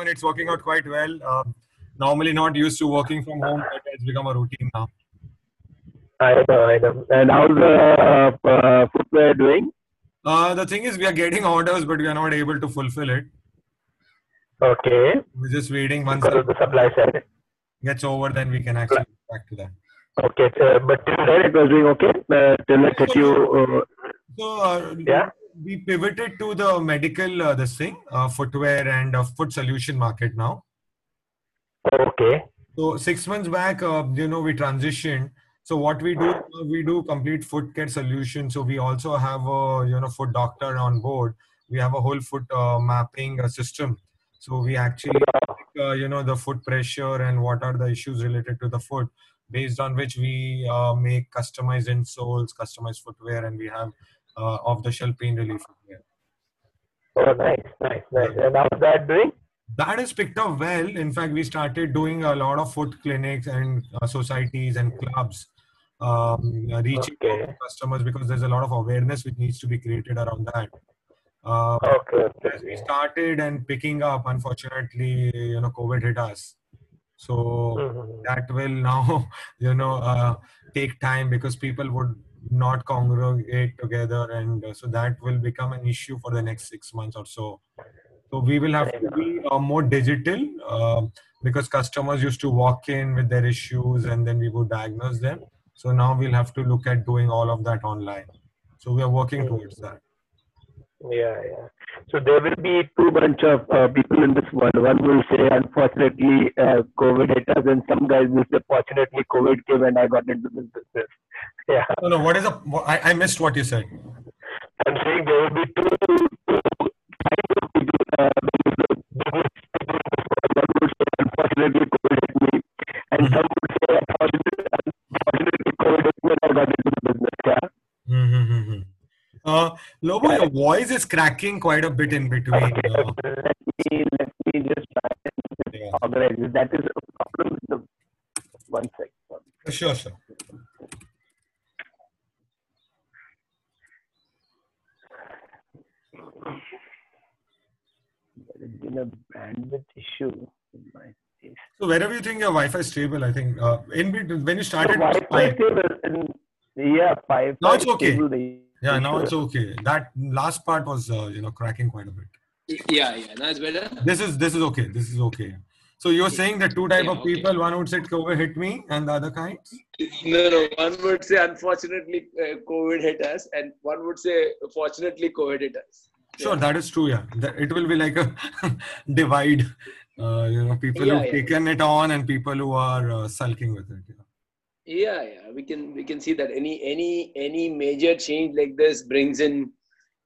and it's working out quite well. Uh, normally not used to working from home, but it's become a routine now. I know, I know. And how's the uh, uh, footwear doing? Uh, the thing is, we are getting orders, but we are not able to fulfill it. Okay. We're just waiting once Because the supply side. gets over, then we can actually get back to that. Okay. Uh, but till then it was doing okay. Uh, till hit you. Uh, So uh, Yeah. We pivoted to the medical uh, this thing, uh, footwear and uh, foot solution market now. okay. So six months back, uh, you know, we transitioned. So what we do, uh, we do complete foot care solution. So we also have a you know foot doctor on board. We have a whole foot uh, mapping uh, system. So we actually, uh, you know, the foot pressure and what are the issues related to the foot, based on which we uh, make customized insoles, customized footwear, and we have uh, off-the-shelf pain relief. Oh, nice, nice, nice. And how's that doing? that has picked up well. In fact, we started doing a lot of foot clinics and uh, societies and clubs, um, reaching Okay. customers because there's a lot of awareness which needs to be created around that. Uh, Okay. as we started and picking up, unfortunately, you know, COVID hit us. So Mhm. that will now, you know, uh, take time because people would not congregate together, and uh, so that will become an issue for the next six months or so. So we will have to be uh, more digital uh, because customers used to walk in with their issues and then we would diagnose them. So now we'll have to look at doing all of that online. So we are working towards that. Yeah, yeah. So there will be two bunch of uh, people in this world. One will say, unfortunately, uh, COVID hit us, and some guys will say, fortunately, COVID came and I got into this business. Yeah, No, no. What is a? what- I, I missed what you said. I'm saying there will be two, two of people. Uh, the business people in this world. One would say, unfortunately, COVID hit me, and some would say, unfortunately, unfortunately, COVID hit me and I got into the business. Yeah. Mm-hmm. Uh, Lobo, your voice is cracking quite a bit in between. Okay, Uh, let me let me just try and yeah. organize this. That is a problem one second. Sure, sure. There has been a bandwidth issue in my case. So wherever you think your Wi-Fi is stable, I think uh, in between when you started, it Wi-Fi stable yeah, five. Now it's okay. stable, yeah, now it's okay. That last part was uh, you know cracking quite a bit. Yeah, yeah. Now it's better. This is this is okay. This is okay. So you're saying that two type Yeah, of okay. people, one would say COVID hit me, and the other kind. No, no. One would say, unfortunately, uh, COVID hit us, and one would say, fortunately, COVID hit us. Sure, that is true. Yeah, it will be like a divide. Uh, you know, people Yeah, who've yeah. taken it on and people who are uh, sulking with it. Yeah. Yeah, yeah. We can we can see that any any any major change like this brings in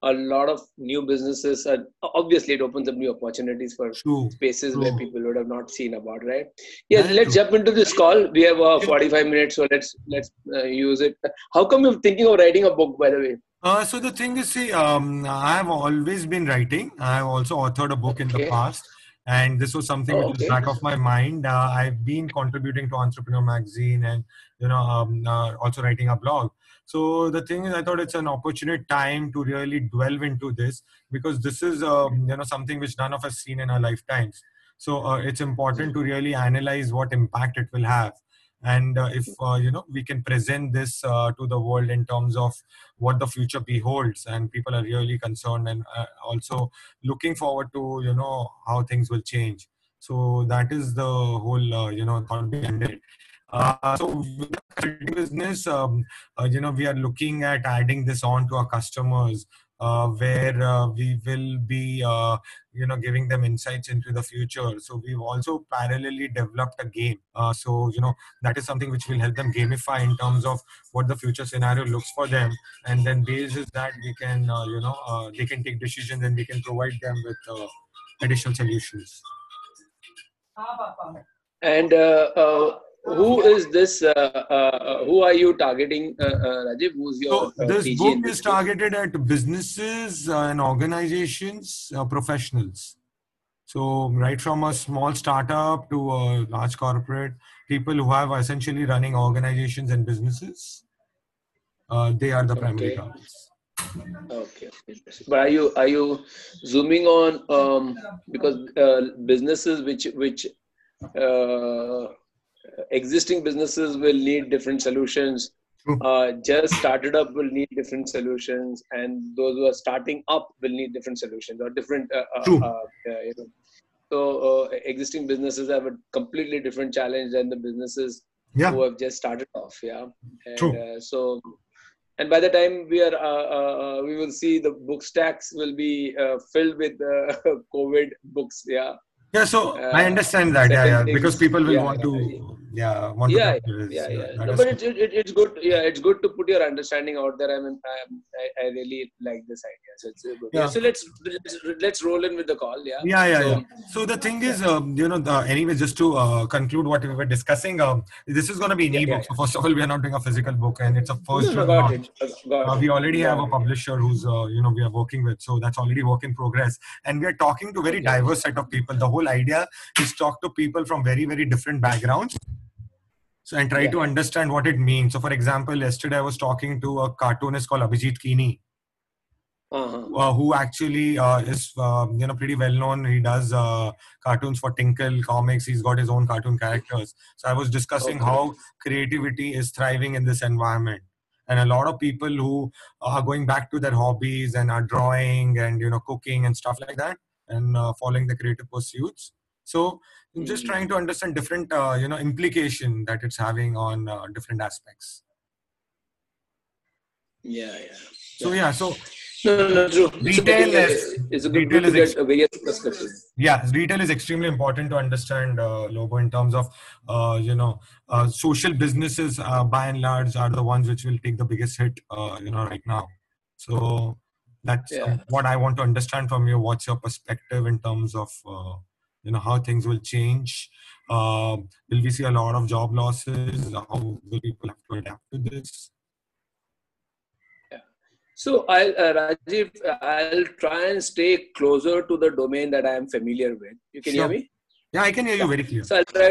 a lot of new businesses, and obviously it opens up new opportunities for True. spaces where people would have not seen about, right? Yes, Very let's true. jump into this call. We have uh, 45 minutes, so let's let's uh, use it. How come you're thinking of writing a book, by the way? Uh, so the thing is, see, um, I have always been writing. I have also authored a book in the past, and this was something Oh, which was back of my mind. Uh, I've been contributing to Entrepreneur Magazine, and you know, um, uh, also writing a blog. So the thing is, I thought it's an opportune time to really delve into this because this is, um, you know, something which none of us seen in our lifetimes. So uh, it's important to really analyze what impact it will have and uh, if uh, you know we can present this uh, to the world in terms of what the future beholds and people are really concerned and uh, also looking forward to you know how things will change. So that is the whole uh, you know thought behind it. Uh, so business um, uh, you know we are looking at adding this on to our customers uh, where uh, we will be uh, you know giving them insights into the future. So we've also parallelly developed a game. Uh, so you know that is something which will help them gamify in terms of what the future scenario looks for them. And then basis that we can uh, you know uh, they can take decisions and we can provide them with uh, additional solutions. And uh, uh, who is this? Uh, uh, who are you targeting, uh, uh, Rajiv? Who's your so uh, this TG book is targeted at businesses uh, and organizations uh, professionals so right from a small startup to a large corporate people who have essentially running organizations and businesses uh, they are the primary Okay. targets Okay. But are you are you zooming on um, because uh, businesses which which uh, existing businesses will need different solutions. Uh, just started up will need different solutions, and those who are starting up will need different solutions or different. Uh, uh, True. uh, you know. So uh, existing businesses have a completely different challenge than the businesses Yeah. who have just started off. Yeah. And, True. Uh, so, and by the time we are, uh, uh, uh, we will see the book stacks will be uh, filled with uh, COVID books. Yeah. Yeah, so Uh, I understand that. Yeah, yeah, because people will want to, yeah, want to. Yeah, capture yeah, yeah. No, but it's it, it- it's good. Yeah, it's good to put your understanding out there. I mean, I, I, I really like this idea. So it's uh, good. Yeah. Yeah. So let's let's let's roll in with the call. Yeah. Yeah, yeah, so, yeah. So the thing is, um, you know, the, anyway, just to uh, conclude what we were discussing, um, this is going to be an Yeah, ebook. yeah, So first of all, we are not doing a physical book, and it's a first No, no, got it. Got Uh, we already have a publisher who's, uh, you know, we are working with. So that's already work in progress. And we are talking to very Yeah. diverse set of people. The whole idea is talk to people from very, very different backgrounds. So and try Yeah. to understand what it means. So for example, yesterday I was talking to a cartoonist called Abhijit Kini, Uh-huh. uh, who actually uh, is, um, you know, pretty well known. He does uh, cartoons for Tinkle Comics. He's got his own cartoon characters. So I was discussing Okay. how creativity is thriving in this environment and a lot of people who are going back to their hobbies and are drawing and you know cooking and stuff like that and uh, following the creative pursuits so just Mhm. trying to understand different uh, you know implication that it's having on uh, different aspects Yeah, yeah. so yeah so No, no, true. Retail good- is- it's a good, retail is get a various perspectives. yeah retail is extremely important to understand uh, Lobo in terms of uh, you know uh, social businesses uh, by and large are the ones which will take the biggest hit uh, you know right now so that's uh, Yeah. what i want to understand from you what's your perspective in terms of uh, you know how things will change uh, will we see a lot of job losses how will people have to adapt to this Yeah. So I'll, uh, Rajiv, I'll try and stay closer to the domain that I am familiar with. You can Sure. hear me? yeah i can hear you very clear So I'll try,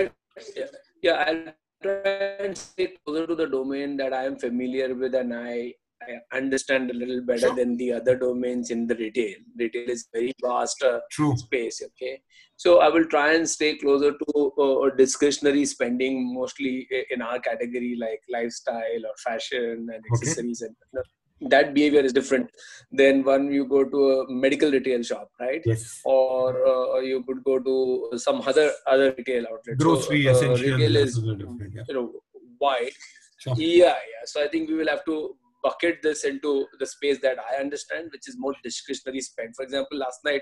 yeah, yeah, I'll try and stay closer to the domain that I am familiar with and I, I understand a little better Sure. than the other domains in the retail. Retail is very vast uh, true space. Okay, so I will try and stay closer to uh, discretionary spending, mostly in our category like lifestyle or fashion and accessories, and you know, that behavior is different than when you go to a medical retail shop, right? yes or uh, you could go to some other other retail outlet. grocery so, uh, essentials retail is different, yeah. you know wide. Sure. Yeah, yeah. So I think we will have to bucket this into the space that I understand, which is more discretionary spend. For example, last night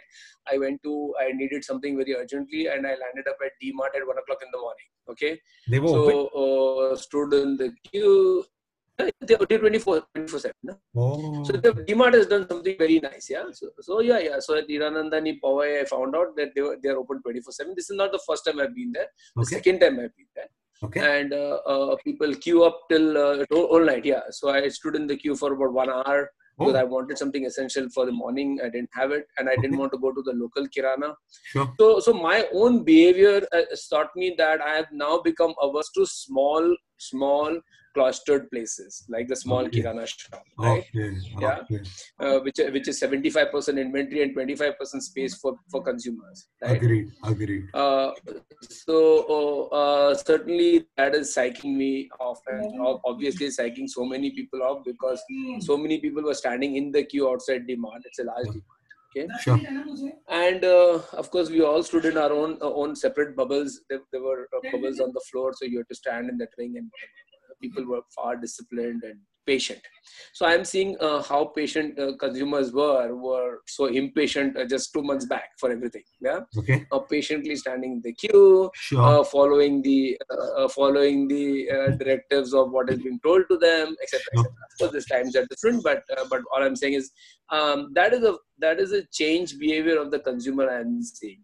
I went to I needed something very urgently, and I landed up at DMart at one o'clock in the morning. Okay, they were so uh, stood in the queue. They were 24 7. No? oh. So the DMart has done something very nice, yeah. So, so yeah, yeah. So at Hiranandani Powai, I found out that they were they are open 24/7. This is not the first time I've been there. The okay second time I've been there, okay and uh, uh, people queue up till uh, all night. Yeah. So I stood in the queue for about one hour because oh, I wanted something essential for the morning. I didn't have it, and I didn't want to go to the local kirana. sure So, so my own behavior uh, has taught me that I have now become averse to small, small clustered places like the small Okay. kirana shop, right? okay Yeah. okay uh, which which is 75% inventory and 25% space for for consumers right Agreed. Agreed. uh, so uh, certainly that is psyching me off and obviously psyching so many people off because so many people were standing in the queue outside DMart it's a large DMart Sure. and uh, of course we all stood in our own uh, own separate bubbles there, there were uh, bubbles on the floor so you had to stand in that ring and people were far disciplined and patient so i'm seeing uh, how patient uh, consumers were were so impatient uh, just two months back for everything yeah Okay. uh, patiently standing in the queue Sure. uh, following the uh, following the uh, directives of what has been told to them etc Sure. so these times are different but uh, but all i'm saying is um, that is a that is a change behavior of the consumer i'm seeing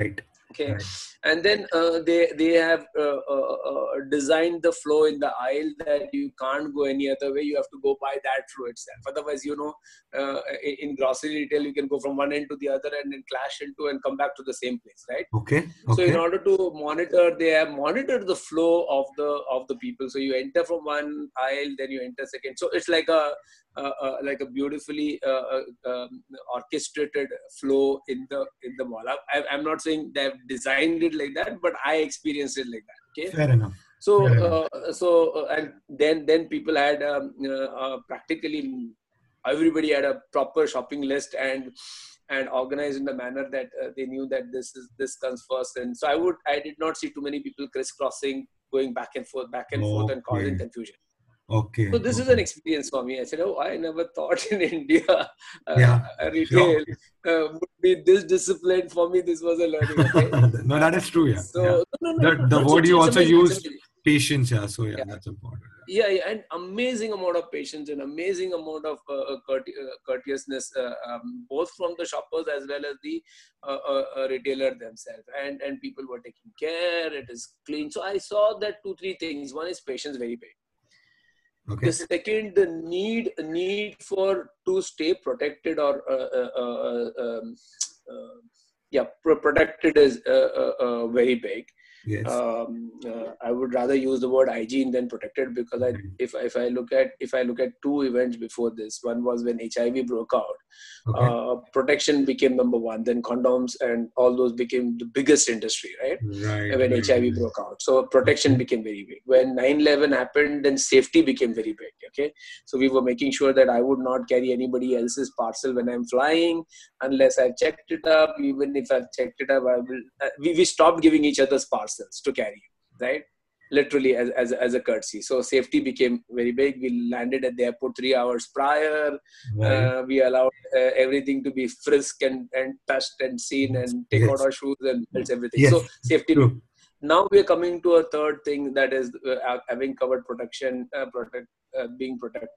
right. Okay. And then uh, they they have uh, uh, uh, designed the flow in the aisle that you can't go any other way. You have to go by that flow itself. Otherwise you know uh, in, grocery retail you can go from one end to the other and then clash into and come back to the same place right? Okay. okay. so in order to monitor they have monitored the flow of the of the people. So you enter from one aisle then you enter second. So it's like a like a beautifully uh, uh, um, orchestrated flow in the in the mall. I, I'm not saying they've designed it like that, but I experienced it like that. Okay. Fair enough. So, uh, so uh, and then then people had um, uh, uh, practically everybody had a proper shopping list and and organized in the manner that uh, they knew that this is this comes first. And so I would I did not see too many people crisscrossing, going back and forth, back and forth, and causing confusion. Okay. So this is an experience for me. I said, oh, I never thought in India uh, Yeah, retail uh, would be this disciplined. For me, this was a learning. Okay? no, that is true. Yeah. So yeah. no, no, The- no, the no, word you also used- Patience. Yeah. So yeah, Yeah. that's important. yeah, yeah, and amazing amount of patience and amazing amount of uh, uh, uh, courteousness, uh, um, both from the shoppers as well as the retailer themselves. And and people were taking care. It is clean. So I saw that two three things. One is patience, very big. Okay. The second, the need need for to stay protected or uh, uh, uh, um, yeah, protected is very big Yes. um, uh, I would rather use the word hygiene than protected because I, if if I look at if I look at two events before this, one was when HIV broke out. okay. Uh, protection became number one. Then condoms and all those became the biggest industry, right? right. When right, HIV broke out, so protection became very big. When 9/11 happened, then safety became very big. Okay, so we were making sure that I would not carry anybody else's parcel when I'm flying unless I checked it up. Even if I've checked it up, I will. Uh, we we stopped giving each other's parcels to carry, you, right? Literally as, as as a courtesy. So safety became very big. We landed at the airport three hours prior. Uh, we allowed uh, everything to be frisked and, and touched and seen and take Yes. out our shoes and belts, everything. Yes. So safety True. now we are coming to a third thing that is uh, having covered protection uh, protect uh, being protect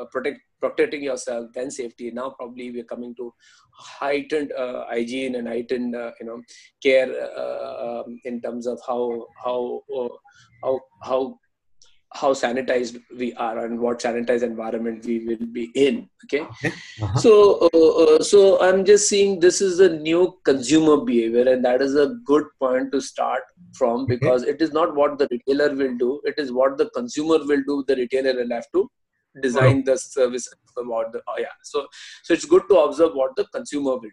uh, protect protecting yourself then safety now probably we're coming to heightened uh, hygiene and heightened uh, you know care uh, um, in terms of how how uh, how how how sanitized we are and what sanitized environment we will be in okay Uh-huh. so, uh, so I'm just seeing this is a new consumer behavior, and that is a good point to start from because it is not what the retailer will do; it is what the consumer will do. The retailer will have to design the service about the. Oh, yeah, so so it's good to observe what the consumer will do,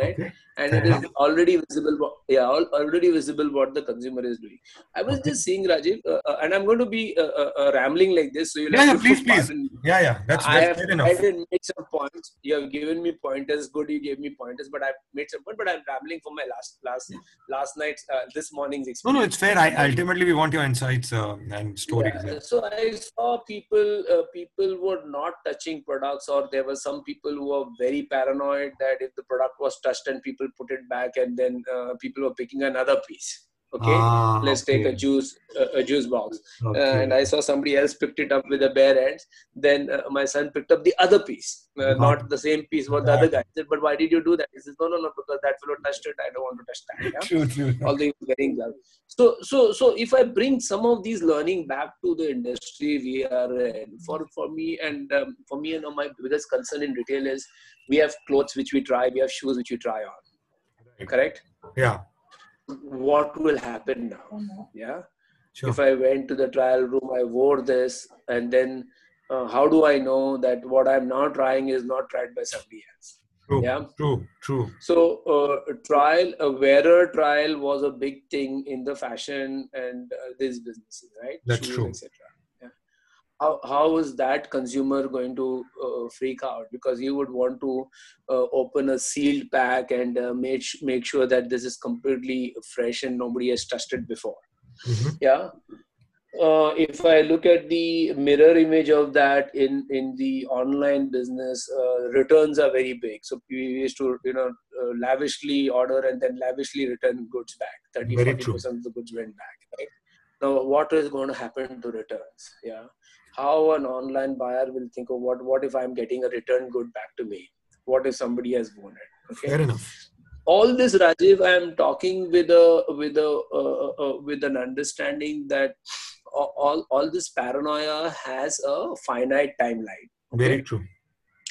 right? Okay. And it is already visible. what- Yeah, already visible what the consumer is doing. I was Okay. just seeing Rajiv, uh, uh, and I'm going to be uh, uh, uh, rambling like this, so you'll Yeah, yeah, please, please. Yeah, yeah. That's, I that's have fair I enough. did make some points. You have given me pointers. Good, you gave me pointers, but I've made some point. But I'm rambling from my last last last night's uh, this morning's experience. no, no it's fair. I ultimately we want your insights uh, and stories. Yeah. So I saw people uh, people were not touching products, or there were some people who were very paranoid that if the product was touched and people put it back, and then uh, people were picking another piece. Okay, Ah, let's take a juice uh, a juice box. Okay. Uh, and I saw somebody else picked it up with the bare hands Then uh, my son picked up the other piece, uh, Got not the same piece what the other guy said. But why did you do that? He says, no, no, no, because that fellow touched it. I don't want to touch that. Yeah? True, true. Although he was wearing gloves. So, so, so if I bring some of these learning back to the industry we are in, for for me and um, for me, you know, my biggest concern in retail is we have clothes which we try, we have shoes which we try on. Right. Correct. Yeah, What will happen now? Yeah sure. if I went to the trial room, I wore this, and then uh, how do I know that what I'm now trying is not tried by somebody else? True, Yeah. true, true. So, uh, trial, a wearer trial was a big thing in the fashion and uh, these businesses, right? That's true. etc. How, how is that consumer going to uh, freak out? Because you would want to uh, open a sealed pack and uh, make, make sure that this is completely fresh and nobody has touched it before. Mhm. yeah. Uh, if i look at the mirror image of that in in the online business uh, returns are very big. So we used to you know uh, lavishly order and then lavishly return goods back. 30 40 percent of the goods went back right? Now what is going to happen to returns? Yeah how an online buyer will think of what what if i'm getting a return good back to me? What if somebody has worn it? Okay? Fair enough. all this rajiv i am talking with a with a uh, uh, with an understanding that all all this paranoia has a finite timeline. Very true.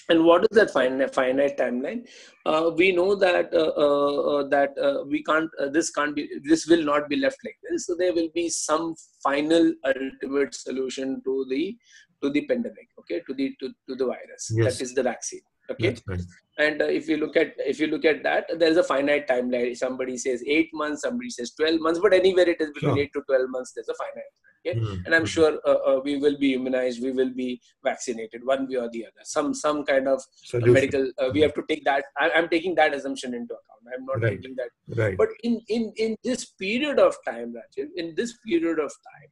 And what is that finite, finite timeline? Uh, we know that uh, uh, uh, that uh, we can't uh, this can't be this will not be left like this. So there will be some final ultimate solution to the to the pandemic okay? To the to, to the virus. Yes. that is the vaccine okay? Right. and uh, if you look at if you look at that there is a finite timeline. Somebody says 8 months somebody says 12 months but anywhere it is between Sure. 8 to 12 months there's a finite Okay. Mm. and i'm sure uh, uh, we will be immunized we will be vaccinated one way or the other some some kind of uh, Solution. medical uh, we have to take that I, i'm taking that assumption into account i'm not Right. taking that Right. but in in in this period of time Rajiv, in this period of time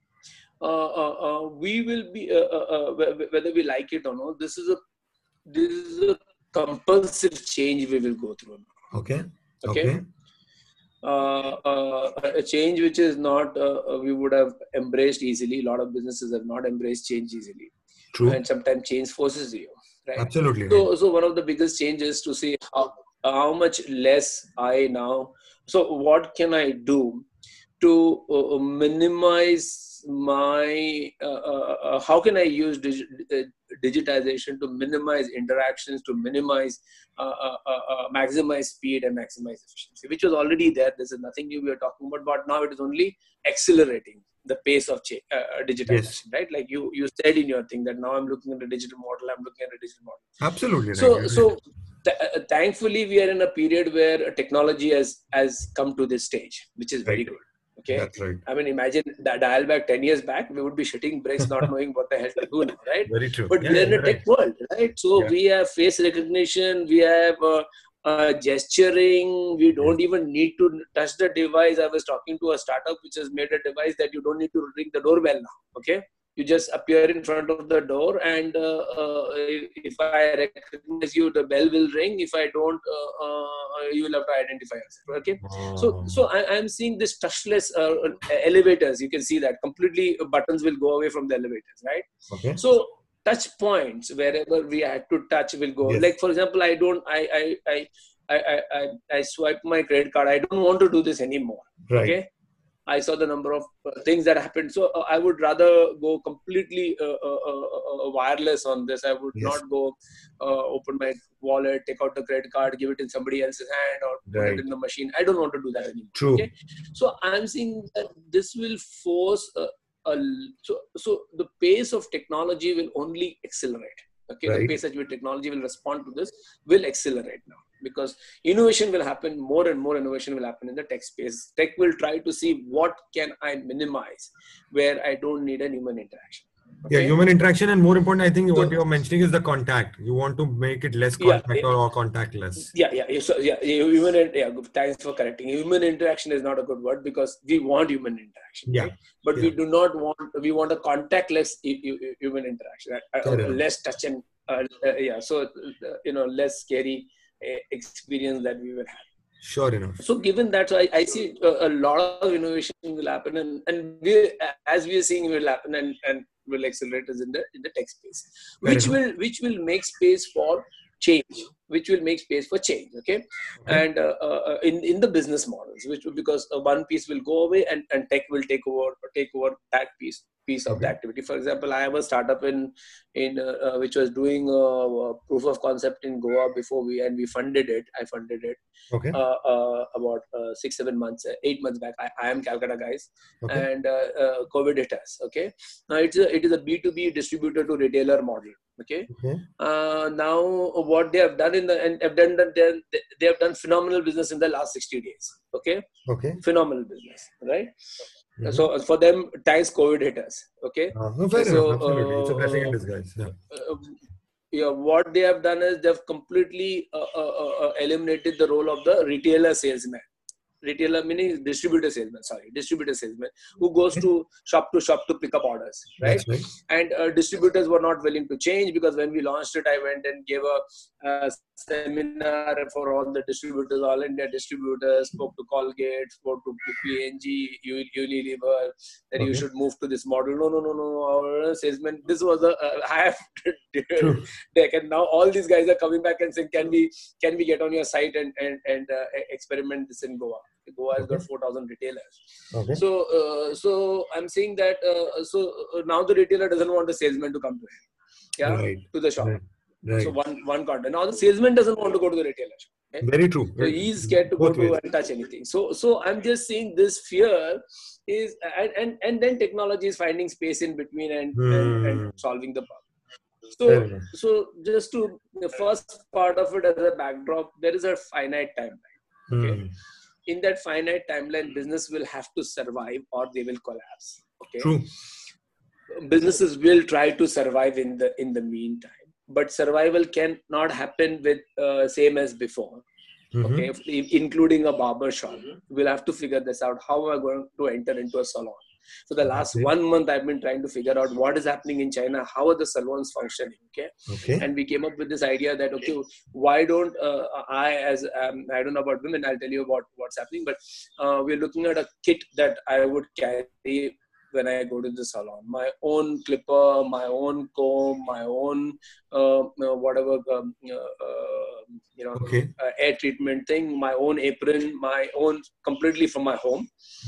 uh, uh, uh, we will be uh, uh, uh, whether we like it or not this is a this is a compulsive change we will go through. Okay. Okay. Okay. Uh, uh, a change which is not uh, we would have embraced easily a lot of businesses have not embraced change easily True. and sometimes change forces you right Absolutely. right. so, so one of the biggest changes to see how, how much less I now. So, what can I do to uh, my? Uh, uh, uh, how can I use dig- uh, digitization to minimize interactions, to minimize, maximize speed and maximize efficiency, which was already there. This is nothing new we are talking about, but now it is only accelerating the pace of uh, digitization, right? Like you you said in your thing that now I'm looking at a digital model, I'm looking at a digital model Absolutely. So You're so th- uh, thankfully we are in a period where technology has has come to this stage which is very Right. good okay That's right. i mean imagine that dial back 10 years back we would be shitting bricks not knowing what the hell to do now right Very true. but Yeah, we're in a tech right. world right so Yeah. we have face recognition we have uh, uh, gesturing we don't even need to touch the device i was talking to a startup which has made a device that you don't need to ring the doorbell now okay you just appear in front of the door and uh, uh, if i recognize you the bell will ring if i don't uh, uh, you will have to identify yourself okay so Oh. so I, i'm seeing this touchless uh, elevators you can see that completely buttons will go away from the elevators right Okay. so touch points wherever we had to touch will go Yes. like for example i don't i i i I, I, I, I swipe my credit card. I don't want to do this anymore. Right. Okay. I saw the number of uh, things that happened. So uh, I would rather go completely uh, uh, uh, uh, wireless on this. I would Yes. not go uh, open my wallet, take out the credit card, give it in somebody else's hand, or put it in the machine. I don't want to do that anymore. True. Okay. So I'm seeing that this will force a, a so so the pace of technology will only accelerate. Okay, the pace at which technology will respond to this will accelerate now because innovation will happen. More and more innovation will happen in the tech space. Tech will try to see what can I minimize where I don't need a human interaction. Yeah, human interaction, and more important, I think So- what you're mentioning is the contact. You want to make it less contact yeah. or, or contactless. yeah yeah yeah, so yeah yeah, human yeah thanks for correcting human interaction is not a good word because we want human interaction Yeah, right? but we do not want we want a contactless hu- hu- human interaction? Uh, enough. less touch and uh, uh, yeah so uh, you know less scary uh, experience that we will have Sure enough. so given that so I, I see a, a lot of innovation will happen and, and we as we are seeing will happen and, and will accelerate us in the in the tech space Fair which enough. will which will make space for change which will make space for change okay, Okay. and uh, uh, in in the business models which because uh, one piece will go away and, and tech will take over take over that piece piece of the activity. For example i have a startup in in uh, uh, which was doing uh, uh, proof of concept in goa before we and we funded it. I funded it Okay. uh, uh, about uh, six seven months uh, eight months back. I, I am calcutta guys. Okay. and uh, uh, covid hit us okay? Now it's a, it is a b2b distributor to retailer model okay Okay. uh, now what they have done in the and have done that they, they have done phenomenal business in the last 60 days okay Okay. phenomenal business right Mhm. so for them times covid hit us okay Uh, no, fair So, enough. Absolutely. it's a blessing in uh, disguise. Yeah. uh, yeah, what they have done is they've completely uh, uh, uh, uh, eliminated the role of the retailer salesman. Retailer meaning distributor salesman, sorry, distributor salesman who goes to shop to shop to pick up orders, right? Right. And uh, distributors were not willing to change because when we launched it, I went and gave a, uh seminar for all the distributors, all India distributors, spoke to Colgate, spoke to P&G, Unilever, that you should move to this model. No, no, no, no. Our salesman, this was a, uh, I have deck, and now all these guys are coming back and saying, "Can we, can we get on your site and and and uh, experiment this in Goa?" Goa has got four thousand retailers. Okay. So, uh, so I'm saying that. Uh, so uh, now the retailer doesn't want the salesman to come to him, yeah, Right. to the shop. Right. Right. So one one content. Now the salesman doesn't want to go to the retailer. shop. okay? Very true. So he's scared to Both go to ways. and touch anything. So so I'm just saying this fear is and and, and then technology is finding space in between and, and, and Hmm. solving the problem. So, so just to the first part of it as a backdrop, there is a finite timeline. Okay. Hmm. In that finite timeline, business will have to survive or they will collapse. Okay. True. Businesses will try to survive in the in the meantime, but survival can not happen with uh, same as before. Mhm. Okay, if- including a barber shop. We'll have to figure this out. How am I going to enter into a salon? For the last Okay. one month, I've been trying to figure out what is happening in China. How are the salons functioning? Okay, Okay. and we came up with this idea that okay, why don't uh, I, as um, I don't know about women, I'll tell you about what's happening. But uh, we're looking at a kit that I would carry when I go to the salon. My own clipper, my own comb, my own uh, whatever um, uh, uh, you know Okay. uh, air treatment thing, my own apron, my own completely from my home.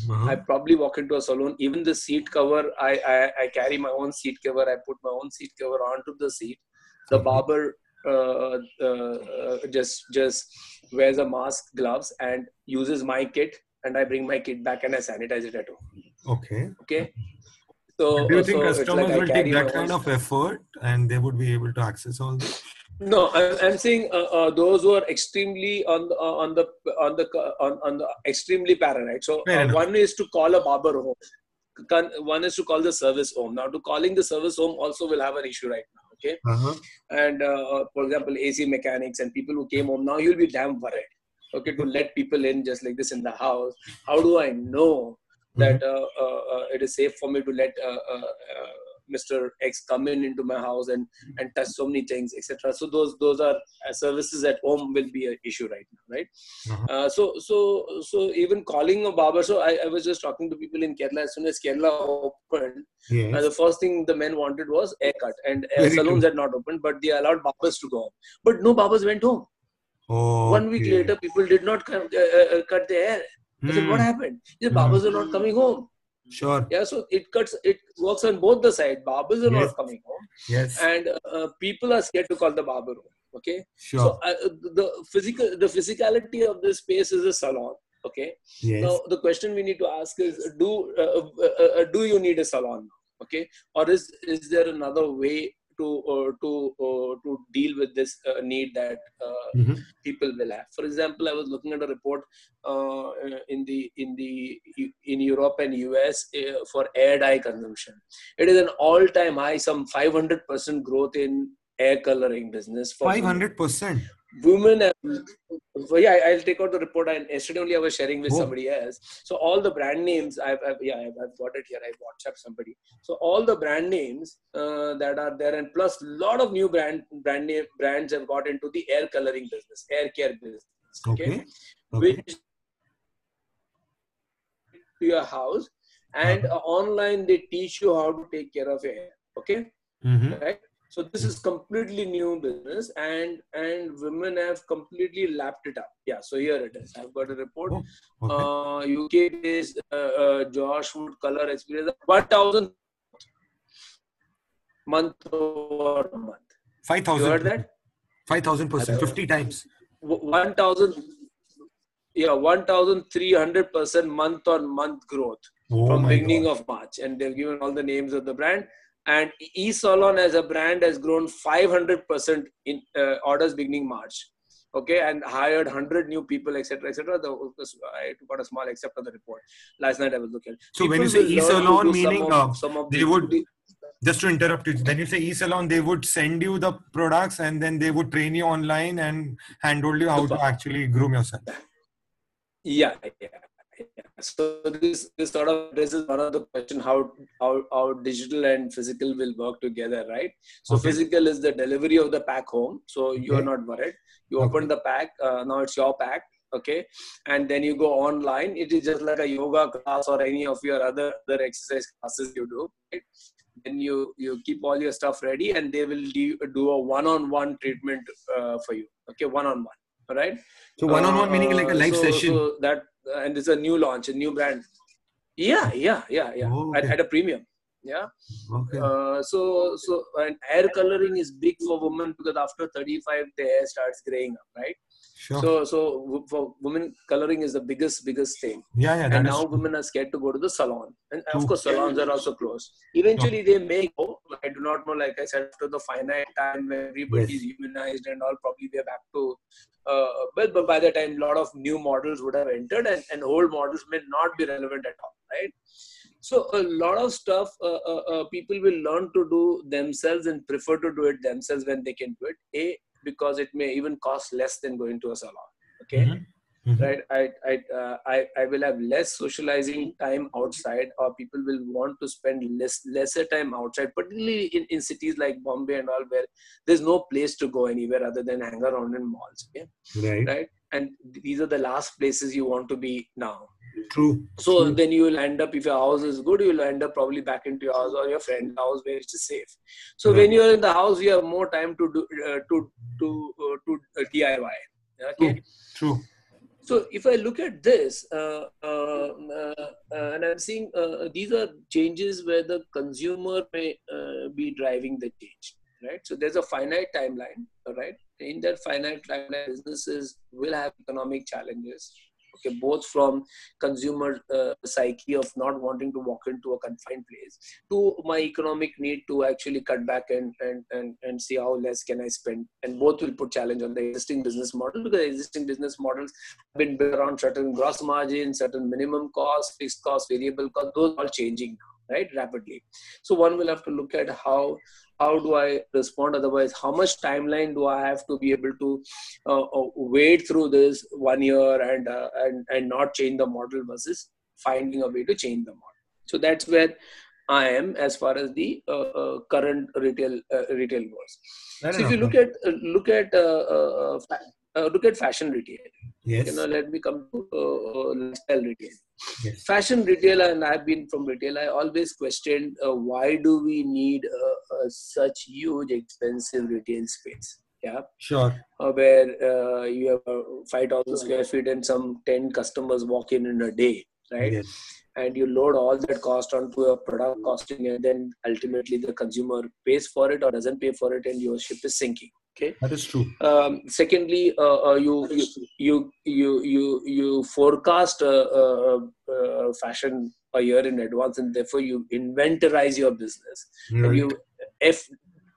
Uh-huh. I probably walk into a salon. Even the seat cover, I, I I carry my own seat cover. I put my own seat cover onto the seat. The Okay. barber uh, uh, uh, just just wears a mask, gloves, and uses my kit. And I bring my kit back and I sanitize it at home. Okay. Okay. So Do you think so customers like will take that kind of effort and they would be able to access all this? No, I- I'm saying uh, uh, those who are extremely on the uh, on the on the on, on the extremely paranoid. So uh, one is to call a barber home. One is to call the service home. Now, to calling the service home also will have an issue right now. Okay, Uh-huh. and uh, for example, AC mechanics and people who came home now, you'll be damn worried. Okay, to let people in just like this in the house. How do I know that uh, uh, uh, it is safe for me to let uh, uh, uh, Mr. X come in into my house and and touch so many things, etc. So those those are uh, services at home will be an issue right now, right? Uh-huh. Uh, so so so even calling a barber. So I, I was just talking to people in Kerala. As soon as Kerala opened, uh, the first thing the men wanted was haircut, and salons true. had not opened, but they allowed barbers to go home. But no barbers went home. Oh, One week later, people did not cut, uh, uh, cut their hair. I said, "What happened?" He said, Hmm. "Barbers are not coming home." Sure. Yeah, so it cuts. It works on both the sides. Barbers are Yes. not coming home, Yes. and uh, people are scared to call the barber home. Okay, Sure. so uh, the physical, the physicality of this space is a salon. Okay, yes. now the question we need to ask is: Do uh, uh, uh, do you need a salon? Okay, or is is there another way to uh, to uh, to deal with this uh, need that uh, Mhm. people will have? For example, I was looking at a report uh, in the in the in Europe and US uh, for air dye consumption. It is an all-time high, some 500 percent growth in air coloring business for Five women have, yeah i'll take out the report and yesterday only i was sharing with Oh. somebody else so all the brand names i've, I've yeah I've, I've got it here i whatsapp somebody so all the brand names uh, that are there and plus a lot of new brand brand name brands have got into the air coloring business air care business Okay. Okay. which to your house and uh, online they teach you how to take care of your hair okay Mhm. right so this is completely new business and and women have completely lapped it up yeah so here it is i've got a report Oh, Okay. uh, uk based uh, uh, josh wood color experience 1000 month over month Five thousand. you heard that Five thousand percent. Fifty times. 1000 yeah 1300 percent month on month growth Oh from beginning God. of March, and they've given all the names of the brand. And eSalon as a brand has grown 500% in uh, orders beginning March. Okay, and hired 100 new people, etc., etc. The, I got a small except of the report. Last night I was looking. So when you say will learn to eSalon, do some meaning, of- uh, some of they the- would- Just to interrupt you, when you say e-salon, they would send you the products and then they would train you online and handhold you how to actually groom yourself. yeah, yeah. So this this sort of raises one of the question how how how digital and physical will work together, right? So Okay. physical is the delivery of the pack home, so you're not worried. You Okay. open the pack, uh, now it's your pack, okay, and then you go online. It is just like a yoga class or any of your other other exercise classes you do. Right? Then you you keep all your stuff ready, and they will do, do a one-on-one treatment uh, for you. Okay, one-on-one. Right. So one-on-one meaning like a Uh, live so- session. So that uh, and it's a new launch, a new brand. Yeah, yeah, yeah, yeah. Oh, at, at a premium. Yeah. okay. Uh, so so and hair coloring is big for women because after 35 the hair starts graying up, right? Sure. So, so for women, coloring is the biggest, biggest thing. yeah, yeah. And now true. women are scared to go to the salon. And of course, salons are also closed. Eventually, they may go. I do not know. Like I said, after the finite time where everybody is unionized and all, probably they're back to. Uh, but, but by the time, a lot of new models would have entered, and, and old models may not be relevant at all, right? So a lot of stuff uh, uh, uh, people will learn to do themselves and prefer to do it themselves when they can do it. A because it may even cost less than going to a salon. Okay Mhm. Mhm. right i I, uh, I i will have less socializing time outside or people will want to spend less lesser time outside particularly in, in cities like bombay and all where there's no place to go anywhere other than hang around in malls okay? Right. right and these are the last places you want to be now True. so True. then you will end up if your house is good you will end up probably back into your house or your friend's house where it is safe so Right. when you're in the house you have more time to do uh, to to uh, to uh, diy okay True. True. so if I look at this, uh, uh, uh, uh, and I'm seeing uh, these are changes where the consumer may uh, be driving the change, right? So there's a finite timeline, all right? In that finite timeline, businesses will have economic challenges. Okay, both from consumer uh, psyche of not wanting to walk into a confined place to my economic need to actually cut back and and and, and see how less can I spend, and both will put challenge on the existing business model because existing business models have been built around certain gross margin, certain minimum cost, fixed cost, variable cost. Those are all changing now, right? Rapidly. So one will have to look at how how do I respond? Otherwise, how much timeline do I have to be able to uh, uh, wade through this one year and uh, and and not change the model versus finding a way to change the model. So that's where I am as far as the uh, uh, current retail uh, retail goes. So if you look at uh, look at uh, look at fashion retail yes. you know let me come to uh, uh, lifestyle retail yes. fashion retail and i've been from retail i always questioned uh, why do we need such huge expensive retail space yeah Sure. uh, where uh, you have uh, 5000 square feet and some 10 customers walk in in a day right Yes. and you load all that cost onto a product costing and then ultimately the consumer pays for it or doesn't pay for it and your ship is sinking okay That is true. um, secondly, uh, uh, you, you you you you you forecast uh, uh, uh, fashion a year in advance, and therefore you inventorize your business. And you f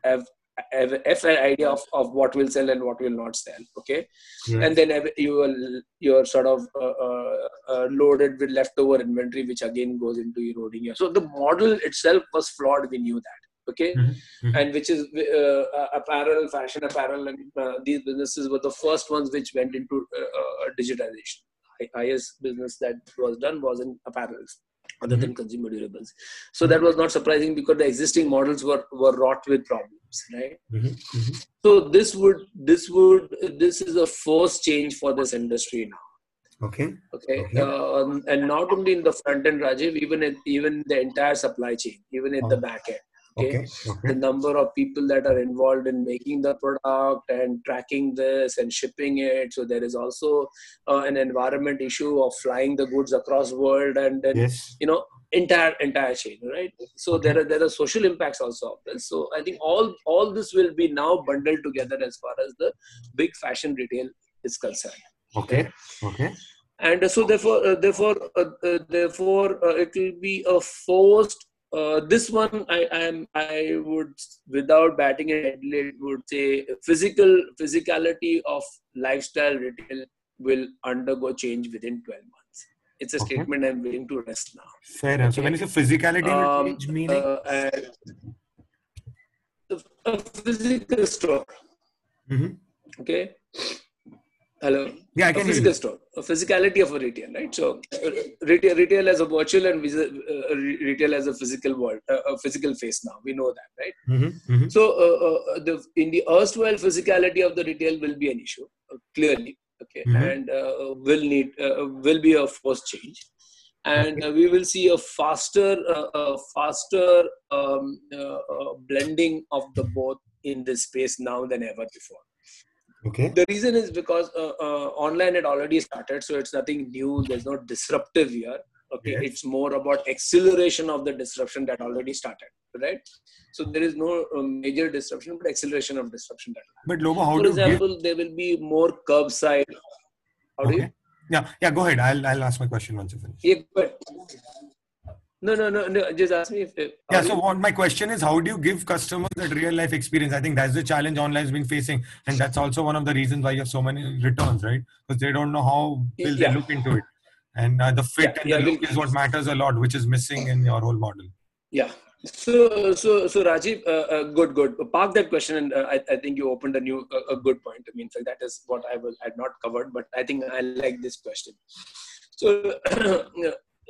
have have f an idea of, of what will sell and what will not sell. Okay, Right. and then you will you're sort of uh, uh, uh, loaded with leftover inventory, which again goes into eroding your. So the model itself was flawed. We knew that. Okay Mhm, mhm. and which is uh, uh, apparel, fashion apparel, and uh, these businesses were the first ones which went into uh, uh, digitization. Hi- Highest business that was done was in apparel other than consumer durables. So that was not surprising because the existing models were were wrought with problems, right? Mhm, mhm. So this would this would this is a first change for this industry now. Okay. Okay, Okay. Uh, and not only in the front end, Rajiv, even in, even the entire supply chain, even at the Oh. back end. Okay. Okay. Okay. the number of people that are involved in making the product and tracking this and shipping it so there is also uh, an environment issue of flying the goods across world and then Yes. you know entire entire chain right so there are there are social impacts also of this so i think all all this will be now bundled together as far as the big fashion retail is concerned Okay. Okay. and so therefore uh, therefore uh, uh, therefore uh, it will be a forced uh, this one I am I would without batting an eyelid would say physical physicality of lifestyle retail will undergo change within 12 months. It's a Okay. statement I'm willing to rest now. Fair enough. So when you say physicality Um, change, meaning uh, a physical store. Mhm. Okay. Hello. yeah, I a can hear physical store, a physicality of a retail, right? So, uh, retail, retail as a virtual and uh, retail as a physical world, uh, a physical face. Now we know that, right? Mhm, mhm. So, uh, uh, the in the erstwhile physicality of the retail will be an issue, uh, clearly, okay, Mhm. and uh, will need uh, will be a forced change, and uh, we will see a faster, faster um, blending of the both in this space now than ever before Okay. the reason is because uh, uh, online had already started so it's nothing new there's no disruptive here okay Yes. it's more about acceleration of the disruption that already started right? So there is no uh, major disruption, but acceleration of disruption. That But Lobo, how For do give? example, there will be more curbside. How do you? Yeah, yeah. Go ahead. I'll I'll ask my question once you finish. Yeah, but no, no, no, no. Just ask me if. if Yeah. So you- what my question is, how do you give customers that real life experience? I think that's the challenge online has been facing, and that's also one of the reasons why you have so many returns, right? Because they don't know how will Yeah. they look into it, and uh, the fit Yeah, and yeah, the look is what matters a lot, which is missing in your whole model. Yeah. So, so, so Rajiv, uh, uh, good, good. Park that question, and uh, I, I think you opened a new, a, a good point. I mean, so that is what I was had not covered, but I think I like this question. So,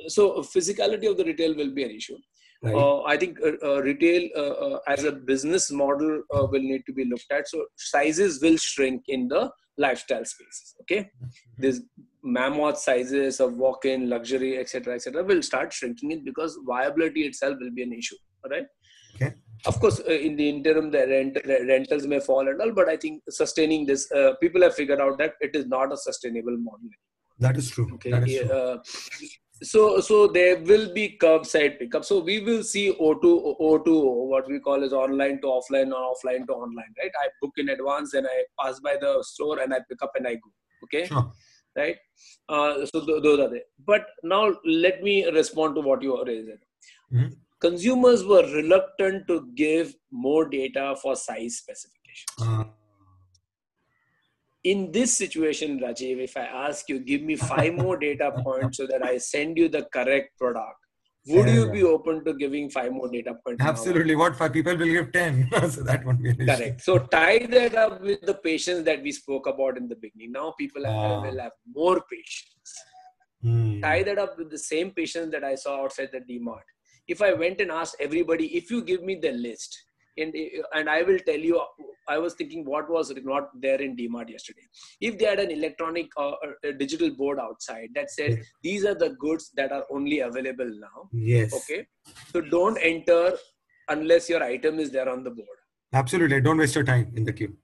so physicality of the retail will be an issue. Right. Uh, I think uh, uh, retail uh, uh, as a business model uh, will need to be looked at. So sizes will shrink in the lifestyle spaces. Okay, this mammoth sizes of walk-in, luxury, etc., etc., will start shrinking it because viability itself will be an issue. All right. Okay. Of course, uh, in the interim, the rent, rentals may fall and all, but I think sustaining this, uh, people have figured out that it is not a sustainable model. that is true. Okay. That is true. So so there will be curbside pickup. So we will see O2 O2 what we call is online to offline or offline to online, right? I book in advance and I pass by the store and I pick up and I go. Okay, Sure. right? Uh, so th- those are there. But now let me respond to what you are raising. Mhm. Consumers were reluctant to give more data for size specification Uh, in this situation, Rajiv, if I ask you, give me five more data points so that I send you the correct product, would Fair you be open to giving five more data points? absolutely. What five people will give ten, so that won't be an issue. Correct. So tie that up with the patience that we spoke about in the beginning. Now people have, Ah. will have more patience. Hmm. Tie that up with the same patience that I saw outside the DMart. If I went and asked everybody, if you give me the list, and, and I will tell you, I was thinking what was not there in DMart yesterday. If they had an electronic uh, digital board outside that said, Yeah. these are the goods that are only available now. Yes. Okay. So don't enter unless your item is there on the board. Absolutely. Don't waste your time in the queue.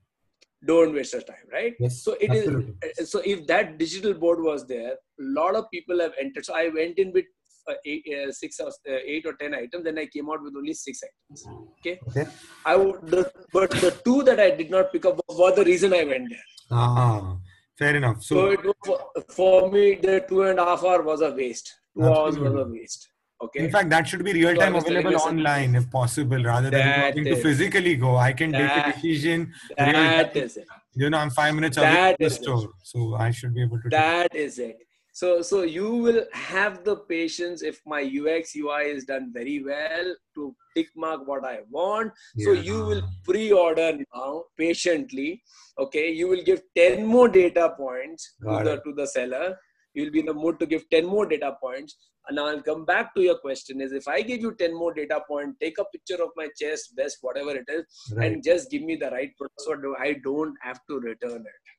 Don't waste your time, right? Yes. So it is. absolutely. uh, So if that digital board was there, a lot of people have entered. So I went in with uh, eight, uh, six or uh, eight or ten items, then I came out with only six items. Okay. Okay. I would, the, but the two that I did not pick up were the reason I went there. Ah, fair enough. So, So, it was, for me, the two and a half hour was a waste. Two hours was a waste. Okay. in fact, that should be real time was telling available online if possible, rather than having to physically go. I can take a that- decision. real-time. is it. You know, I'm five minutes away from the is it. store, so I should be able to. That is it. So, so you will have the patience if my UX UI is done very well to tick mark what I want. So you will pre-order now patiently. Okay, you will give ten more data points to the to the seller. You will be in the mood to give ten more data points. And I'll come back to your question: Is if I give you ten more data points, take a picture of my chest, vest, whatever it is, Right. and just give me the right product, so I don't have to return it.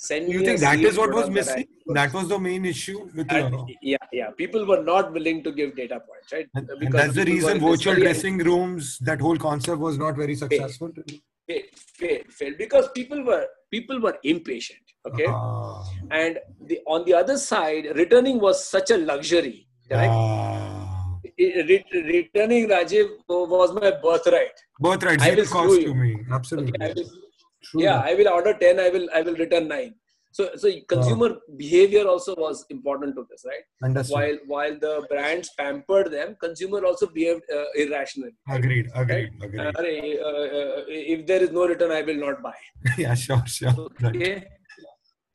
Send You think that what was product that missing? That was the main issue with and, yeah, yeah. People were not willing to give data points, right? And, and Because that's the reason virtual dressing rooms, that whole concept was not very successful. Failed, failed, failed. Because people were people were impatient. Okay, Ah, and the on the other side, returning was such a luxury. Correct. ah. Returning Rajiv was my birthright. Birthright, I will screw to you. me. Okay, Absolutely. Will, True. yeah, I will order ten. I will I will return nine. So so consumer behavior also was important to this, right? Understood. While while the brands pampered them, consumer also behaved uh, irrationally. Agreed. Agreed. Uh, Agreed. uh, uh, if there is no return, I will not buy. yeah, sure, sure. Right. Okay.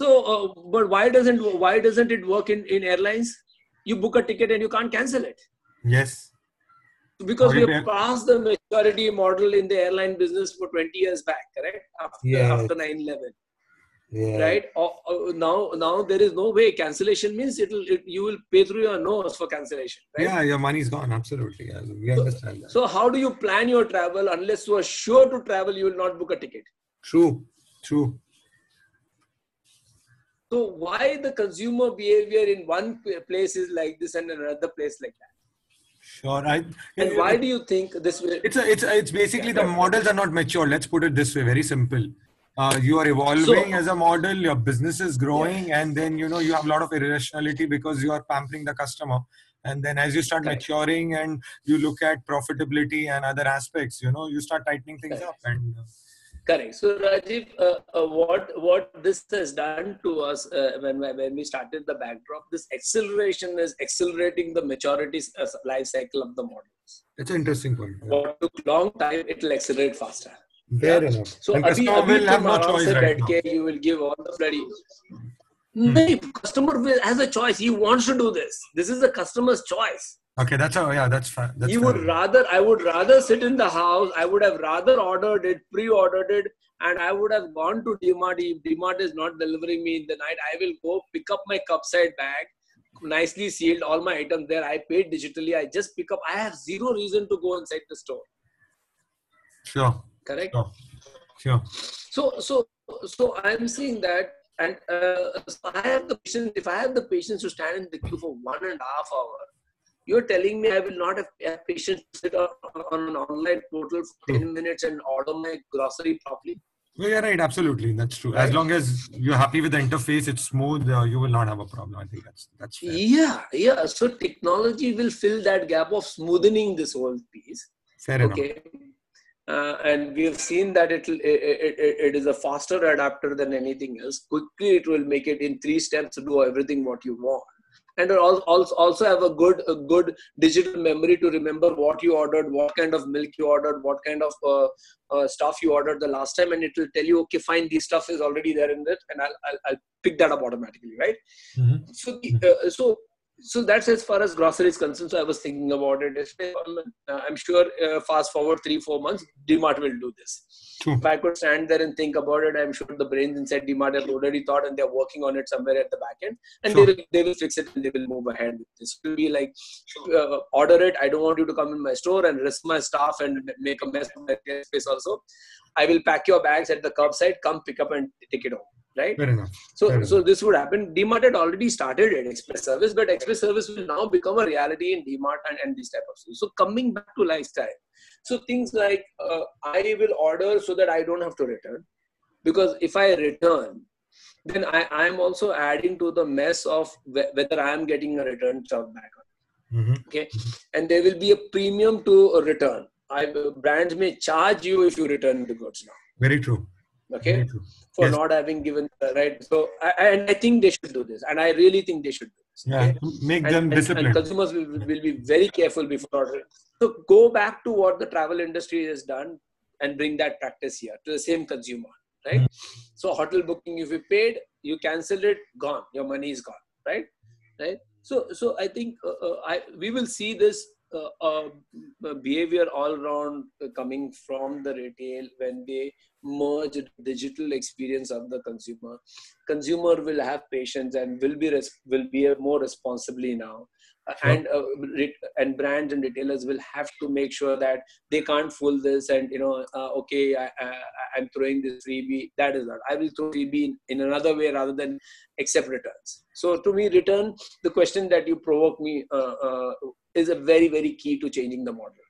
So, uh, but why doesn't why doesn't it work in in airlines? You book a ticket and you can't cancel it Yes. Because we have passed the maturity model in the airline business for 20 years back, correct? After Yes. after 9/11, Yeah. right? Now now there is no way. Cancellation means it'll it, you will pay through your nose for cancellation, right? Yeah, your money's gone. Absolutely. Yeah, we understand that. So how do you plan your travel unless you are sure to travel? You will not book a ticket. True. True. So why the consumer behavior in one place is like this and another place like that? Sure. I. And why do you think this will? It's a, it's a, it's basically the models are not mature. Let's put it this way, very simple. uh, you are evolving so, as a model your business is growing yeah. and then you know you have a lot of irrationality because you are pampering the customer and then as you start Correct. maturing and you look at profitability and other aspects you know you start tightening things Correct. up and uh, Correct. So Rajiv, uh, uh, what what this has done to us uh, when when we started the backdrop, this acceleration is accelerating the maturity uh, life cycle of the models. It's an interesting point. Yeah. What took long time, it will accelerate faster. Fair yeah? enough. So and Abhi, Abhi will have no choice right now. You will give all the bloody. Hmm. No, customer will, has a choice. He wants to do this. This is the customer's choice. Okay, that's how. Yeah, that's fine. That's you would rather. I would rather sit in the house. I would have rather ordered it, pre-ordered it, and I would have gone to DMart. If DMart is not delivering me in the night, I will go pick up my cupside bag, nicely sealed, all my items there. I paid digitally. I just pick up. I have zero reason to go inside the store. Sure. Correct. Sure. Sure. So, so, so I'm saying that and uh, so I have the patience. If I have the patience to stand in the queue for one and a half hour, you're telling me I will not have, have patience to sit on, on, an online portal for 10 minutes and order my grocery properly? Well, yeah, right. Absolutely, that's true. Right. As long as you're happy with the interface, it's smooth. Uh, you will not have a problem. I think that's that's. Fair. Yeah, yeah. So technology will fill that gap of smoothing this whole piece. Fair okay. enough. Uh, and we have seen that it, it, it, it is a faster adapter than anything else. Quickly, it will make it in three steps to do everything what you want and also also have a good a good digital memory to remember what you ordered what kind of milk you ordered what kind of uh, uh, stuff you ordered the last time. And it will tell you okay fine this stuff is already there in it and i'll i'll, I'll pick that up automatically right? Mm-hmm. so uh, so so that's as far as grocery is concerned. So I was thinking about it. Uh, I'm sure uh, fast forward three, four months, DMart will do this. True. If I could stand there and think about it, I'm sure the brains inside DMart have already thought and they're working on it somewhere at the back end. And they will they will fix it and they will move ahead with this. It will be like, uh, order it. I don't want you to come in my store and risk my staff and make a mess of my space also. I will pack your bags at the curbside. Come pick up and take it home right? Fair enough. So, Fair so enough. this would happen. DMart had already started an express service, but express service will now become a reality in DMart and, and this type of stuff. So, coming back to lifestyle, so things like uh, I will order so that I don't have to return, because if I return, then I am also adding to the mess of whether I am getting a return stuff back. Mm-hmm. Okay, and there will be a premium to a return. I brands may charge you if you return the goods now. Very true. Okay. Very true for yes. not having given right. So I, and I think they should do this, and I really think they should do this. Yeah, okay? make them and, disciplined. And, consumers will, will be very careful before ordering. So go back to what the travel industry has done and bring that practice here to the same consumer, right? mm So hotel booking, if you paid, you cancelled it, gone. Your money is gone, right? Right. So so I think uh, uh, I we will see this behavior all around uh, coming from the retail when they merge digital experience of the consumer. Consumer will have patience and will be res- will be more responsibly now. Sure. and uh, and brands and retailers will have to make sure that they can't fool this and you know uh, okay I, am throwing this freebie that is not. I will throw freebie in, in another way rather than accept returns. So to me return the question that you provoke me uh, is a very very key to changing the model.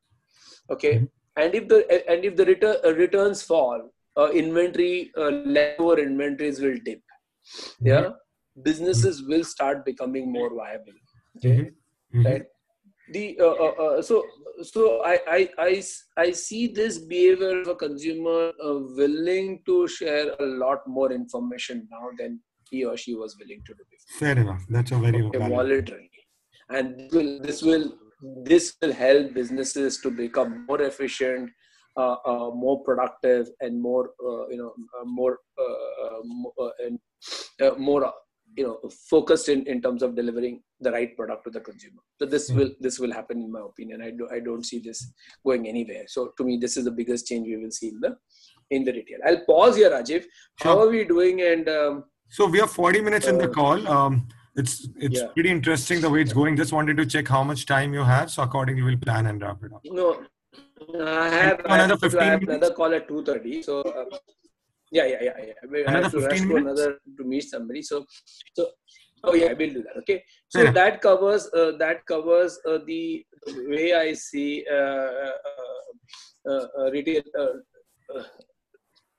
Okay? Mm-hmm. and if the and if the return, uh, returns fall uh, inventory uh, leftover inventories will dip. Mm-hmm. yeah? Businesses mm-hmm. will start becoming more viable. Okay? Mm-hmm. right? The uh, uh, uh, so so I, I i i see this behavior of a consumer uh, willing to share a lot more information now than he or she was willing to do before. Fair enough. That's a very okay, voluntary and this will this will this will help businesses to become more efficient uh, uh, more productive and more uh, you know uh, more uh, uh, and more you know focused in, in terms of delivering the right product to the consumer. So this will this will happen in my opinion. I do i don't see this going anywhere. So to me this is the biggest change we will see in the in the retail. I'll pause here rajiv. Sure. how are we doing? And um, so we have 40 minutes in the call. Um, it's it's yeah. pretty interesting the way it's going. Just wanted to check how much time you have, so accordingly we'll plan and wrap it up. No, I have another fifteen. I have another call at two thirty. So uh, yeah, yeah, yeah, yeah. Another fifteen minutes. another to meet somebody. So so oh yeah, we'll do that. Okay. So yeah. that covers uh, that covers uh, the way I see uh, uh, uh, retail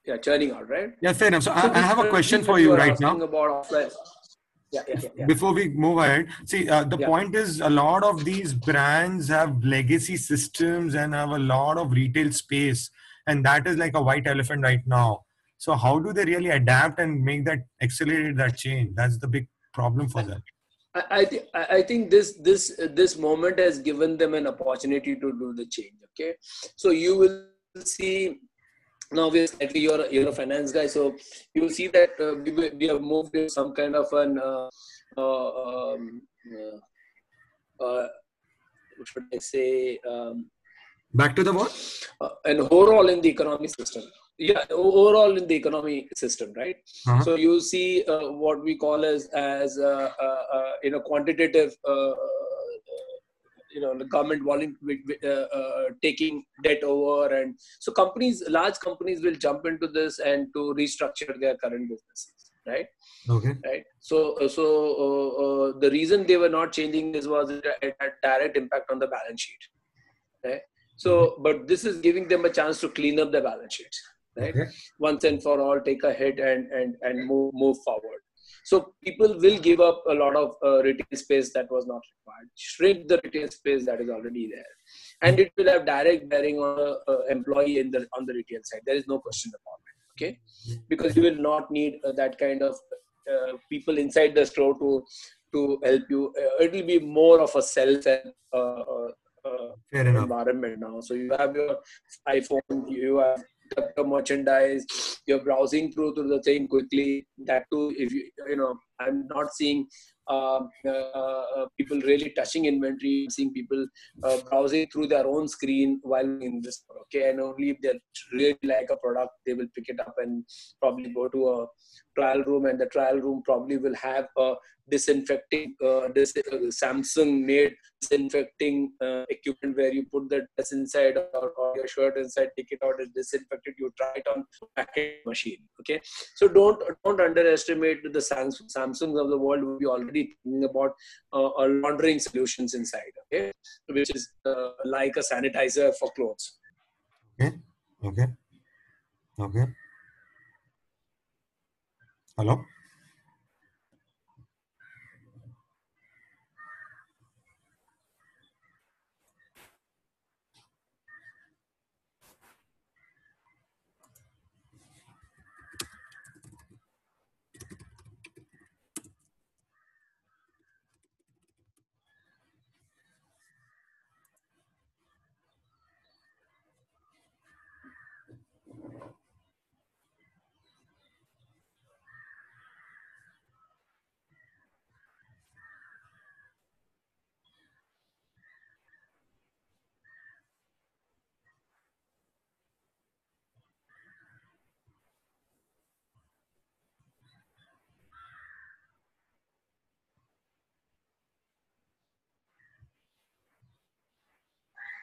yeah, churning out, right? Yeah, fair enough. So, So I, I have a question for you right now. About offline. Yeah, yeah, yeah, yeah. Before we move ahead, see, uh, the point is a lot of these brands have legacy systems and have a lot of retail space, and that is like a white elephant right now. So, how do they really adapt and make that accelerate that change? That's the big problem for them. I, I think I think this this this moment has given them an opportunity to do the change. Okay, so you will see now we're you're a, you're a finance guy, so you see that uh, we, we have moved to some kind of an uh, uh, um, uh, uh, what should I say um, Back to the what? uh, an overall in the economic system. Yeah, overall in the economy system, right? Uh-huh. So you see uh, what we call as as uh, uh, uh, you know quantitative. You know the government uh, uh, taking debt over and so companies large companies will jump into this and to restructure their current businesses right? Okay. right? So uh, so uh, uh, the reason they were not changing this was it had direct impact on the balance sheet right? So but this is giving them a chance to clean up the balance sheet right? Okay. once and for all take a hit and and and move move forward so people will give up a lot of uh, retail space that was not required. Shrink the retail space that is already there. And it will have direct bearing on a employee in the on the retail side. There is no question about it okay? Because you will not need uh, that kind of uh, people inside the store to to help you. Uh, it will be more of a self uh, uh, uh, Fair environment now. So you have your iPhone, you have your merchandise, you're browsing through through the thing quickly. That too, if you you know, I'm not seeing um, uh, uh, people really touching inventory. Seeing people uh, browsing through their own screen while in this. Okay, and only if they really like a product, they will pick it up and probably go to a trial room, and the trial room probably will have a disinfecting uh, this uh, Samsung made disinfecting uh, equipment where you put the dress inside or, or your shirt inside, take it out, it's disinfected. You try it on packet machine. Okay, so don't don't underestimate the Samsung Samsungs of the world be already thinking about uh, laundering solutions inside. Okay, which is uh, like a sanitizer for clothes. Okay. Okay. Okay. Hello.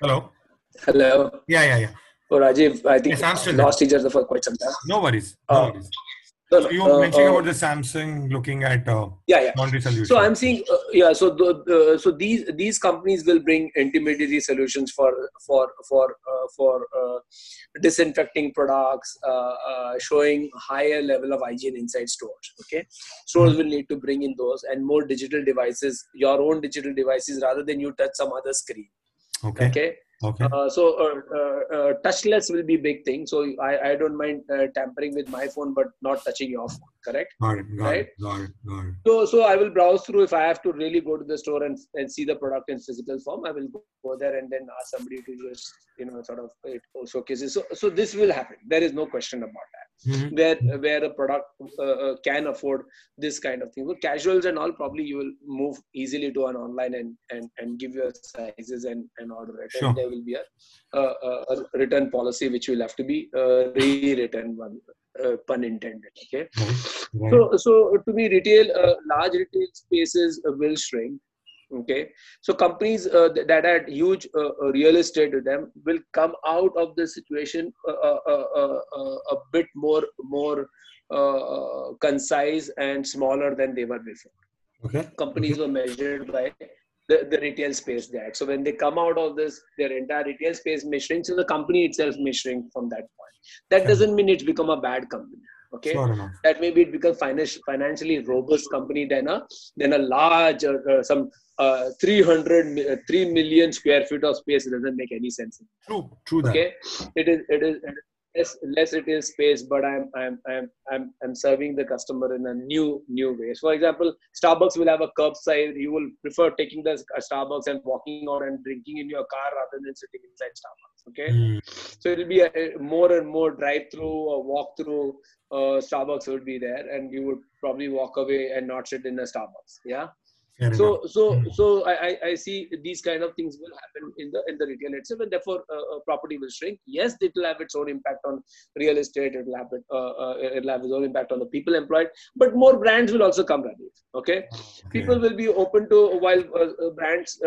Hello. Hello. Yeah, yeah, yeah. Oh, Rajiv, I think Yes, I'm still lost each other for quite some time. No worries. No Uh, worries. So you were uh, mentioning uh, about the Samsung looking at uh, yeah, yeah. laundry solution. So I'm seeing, uh, yeah. So the, so these these companies will bring intermediary solutions for for for uh, for uh, disinfecting products, uh, uh, showing higher level of hygiene inside stores. Okay, stores will need to bring in those and more digital devices, your own digital devices, rather than you touch some other screen. Okay. Okay, Okay. uh, so uh, uh, uh, touchless will be big thing. So I I don't mind uh, tampering with my phone, but not touching your phone. Correct. Got it. Got right? it. Got it. Got it. So, so I will browse through. If I have to really go to the store and, and see the product in physical form, I will go there and then ask somebody to just you know sort of it showcase it. So, so this will happen. There is no question about that. Mhm. Where where a product uh, uh, can afford this kind of thing. For casuals and all, probably you will move easily to an online and and, and give your sizes and, and order it. Sure. And there will be a, uh, a, a return policy which will have to be uh, rewritten. One uh, pun intended. Okay. So, so to me, retail, uh, large retail spaces uh, will shrink. Okay, so companies uh, th- that had huge uh, uh, real estate to them will come out of the situation uh, uh, uh, uh, uh, a bit more more uh, uh, concise and smaller than they were before. okay. Companies were measured by the, the retail space there. So when they come out of this, their entire retail space may shrink. So the company itself may shrink from that point. That doesn't mean it's become a bad company. Okay, that maybe it becomes financially financially robust company than a than a large uh, uh, some uh, 300 uh, 3 million square feet of space doesn't make any sense. True, true. That. Okay, it is it is less less it is space but i'm i'm i'm i'm, I'm serving the customer in a new new way. So for example starbucks will have a curbside. You will prefer taking the uh, starbucks and walking out and drinking in your car rather than sitting inside starbucks okay? Mm. so it will be a, a more and more drive through or walk through uh, starbucks would be there and you would probably walk away and not sit in a starbucks yeah Fair so enough. so mm. so I, I see these kind of things will happen in the in the retail itself and therefore uh, uh, property will shrink yes it will have its own impact on real estate it will have it, uh, uh, it will have its own impact on the people employed but more brands will also come Rajiv. okay? okay people will be open to while uh, uh, brands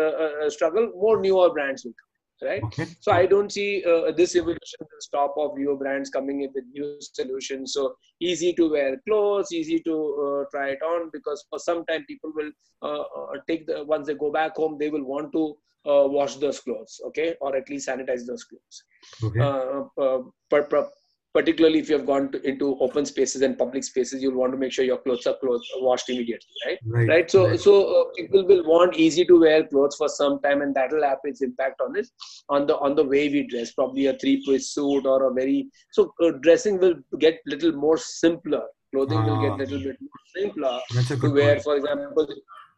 struggle more newer brands will come right? Okay. So I don't see uh, this evolution will stop of your brands coming in with new solutions. So easy to wear clothes, easy to uh, try it on because for some time people will uh, uh take the once they go back home they will want to uh, wash those clothes, okay, or at least sanitize those clothes. Okay. Uh, but, but particularly if you have gone to, into open spaces and public spaces you'll want to make sure your clothes are clothes washed immediately right right, right? so right. so uh, people will want easy to wear clothes for some time and that will have its impact on it on the on the way we dress probably a three piece suit or a very so uh, dressing will get little more simpler clothing will get a little bit more simpler to wear point. for example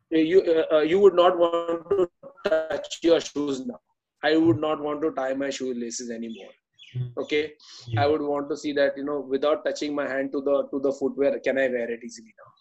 you uh, uh, you would not want to touch your shoes now i would not want to tie my shoelaces anymore. Okay? Yeah. i would want to see that you know without touching my hand to the to the footwear can i wear it easily now?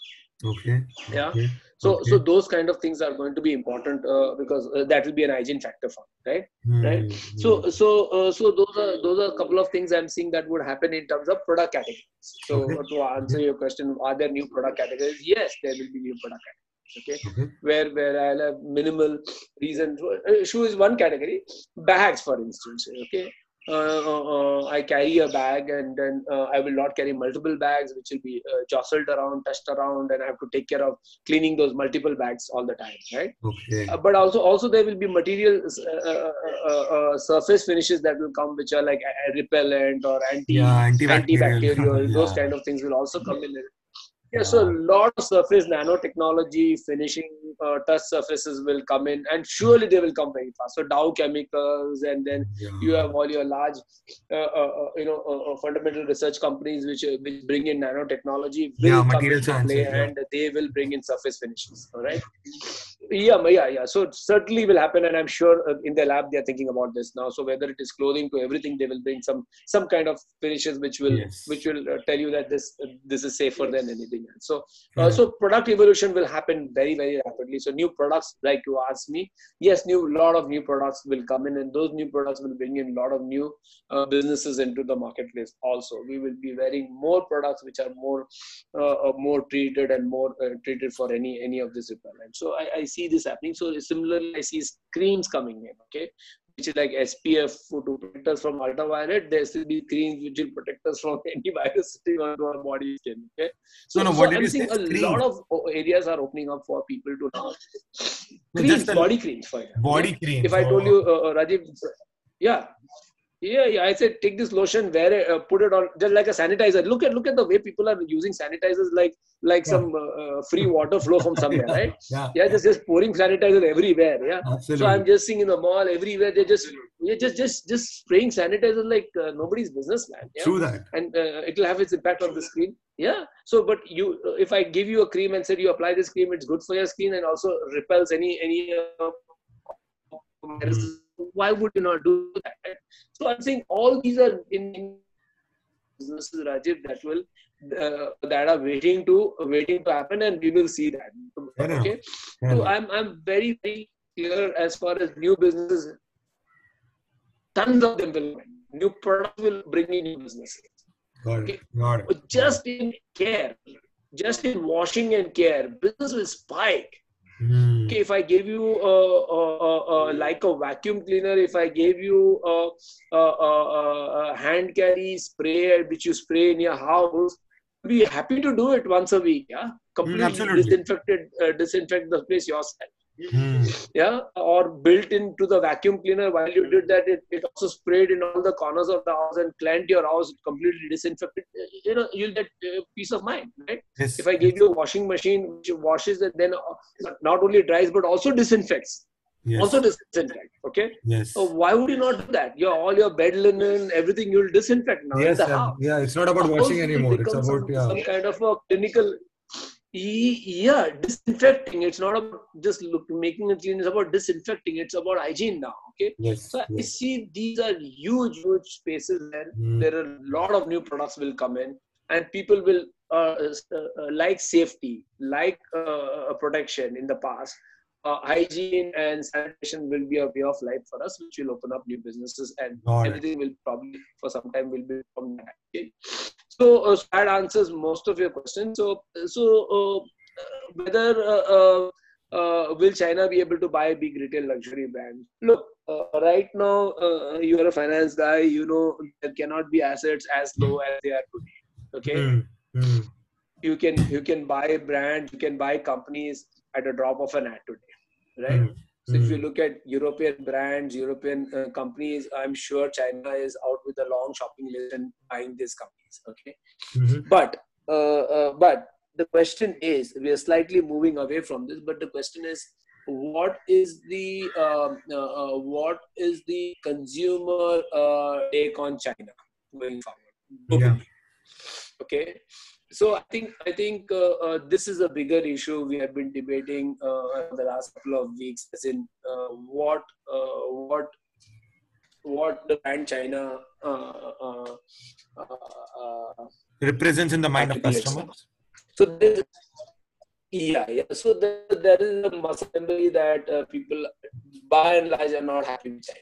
Okay. Yeah? Okay. so okay. so those kind of things are going to be important uh, because uh, that will be an hygiene factor for me, right? Mm-hmm. right? So so uh, so those are those are a couple of things i'm seeing that would happen in terms of product categories. So okay. to answer your question are there new product categories? Yes there will be new product categories okay? Mm-hmm. where where i'll have minimal reason uh, shoe is one category. Bags for instance okay Uh, uh, uh, I carry a bag and then I will not carry multiple bags, which will be jostled around, touched around, and I have to take care of cleaning those multiple bags all the time, right? Okay. but also, also there will be material surface finishes that will come, which are like repellent or anti yeah, antibacterial, antibacterial yeah. those kind of things will also come in yeah, so a lot of surface nanotechnology, finishing uh, touch surfaces will come in, and surely they will come very fast. So Dow Chemicals, and then yeah. you have all your large, uh, uh, uh you know, uh, uh, fundamental research companies which which bring in nanotechnology will yeah, play, yeah. and they will bring in surface finishes. All right. Yeah, yeah, yeah. So certainly will happen, and I'm sure in the lab they are thinking about this now. So whether it is clothing to everything, they will bring some some kind of finishes which will yes. which will tell you that this this is safer than anything else. So uh, so product evolution will happen very very rapidly. So new products, like you asked me, yes, new lot of new products will come in, and those new products will bring in a lot of new uh, businesses into the marketplace. Also, we will be wearing more products which are more uh, uh more treated and more uh, treated for any any of this repellent. So I, I see this happening. So similarly, I see creams coming in. Okay, which is like SPF to protect us from ultraviolet. There should be creams which will protect us from any virus sitting onto our body skin. Okay. So, no, no, what so I'm saying a cream? lot of areas are opening up for people to now. creams, body creams for example. Body creams. If I told you, uh, uh, Rajiv, yeah, yeah, yeah. I said take this lotion, wear it, uh, put it on, just like a sanitizer. Look at look at the way people are using sanitizers, like like yeah. some uh, uh free water flow from somewhere, right? yeah, yeah, just just pouring sanitizer everywhere. Yeah. Absolutely. So I'm just seeing in the mall everywhere. They just yeah, just just just spraying sanitizer like uh, nobody's business, man. Yeah? True that. And uh, it will have its impact on the screen. Yeah. So, but you, if I give you a cream and said you apply this cream, it's good for your skin and also repels any any. Mm why would you not do that? So I'm saying all these are in businesses, Rajiv, that will uh, that are waiting to waiting to happen, and we will see that. Okay, so I'm I'm very very clear as far as new businesses. Tons of them will new products will bring in new businesses. Got okay? Got it. Just in care, just in washing and care, business will spike Mm. Okay, if I gave you a, a, a, like a vacuum cleaner, if I gave you a, hand carry spray which you spray in your house, be happy to do it once a week. Yeah, completely mm, disinfected, uh, disinfect the place yourself. Hmm. yeah or built into the vacuum cleaner while you did that it, it also sprayed in all the corners of the house and cleansed your house completely disinfected you know you'll get uh, peace of mind right Yes. if i gave you a washing machine which washes and then uh, not only dries but also disinfects yes. also disinfect okay yes. so why would you not do that your all your bed linen everything you'll disinfect now yes. um, yeah. It's not about washing anymore. It's about some, yeah. some kind of a clinical yeah disinfecting it's not about just look making it clean it's about disinfecting it's about hygiene now okay Yes. so i see these are huge huge spaces and Hmm. there are a lot of new products will come in and people will uh, uh, uh, like safety like uh, protection in the past uh, hygiene and sanitation will be a way of life for us which will open up new businesses and everything will probably for some time will be from that okay? so uh, so that answers most of your questions so so uh, whether uh, uh, uh, will china be able to buy big retail luxury brands look uh, right now uh, you are a finance guy you know there cannot be assets as low as they are today okay Hmm. Hmm. you can you can buy brands you can buy companies at a drop of an ad today right Hmm. so if you Hmm. look at European brands, European uh, companies, I'm sure China is out with a long shopping list and buying these companies. Okay, Mhm. but uh, uh, but the question is, we are slightly moving away from this. But the question is, what is the um, uh, uh, what is the consumer uh, take on China going forward? Yeah. Okay, so I think I think uh, uh, this is a bigger issue we have been debating uh, the last couple of weeks. As in, uh, what uh, what what the brand China uh, uh, uh, uh, Represents in the mind of customers. So there, yeah, yeah. So there, there is a muscle memory that uh, people, by and large, are not happy with China.